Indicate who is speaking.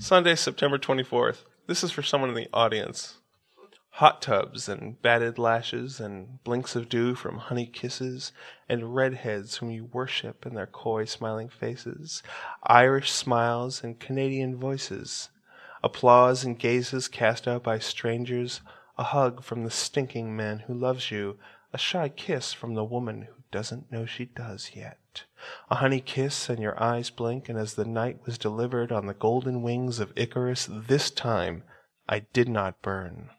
Speaker 1: Sunday, September 24th. This is for someone in the audience. Hot tubs and batted lashes and blinks of dew from honey kisses and redheads whom you worship in their coy smiling faces, Irish smiles and Canadian voices, applause and gazes cast out by strangers, a hug from the stinking man who loves you, a shy kiss from the woman who doesn't know she does yet. A honey kiss and your eyes blink and as the night was delivered on the golden wings of Icarus this time I did not burn.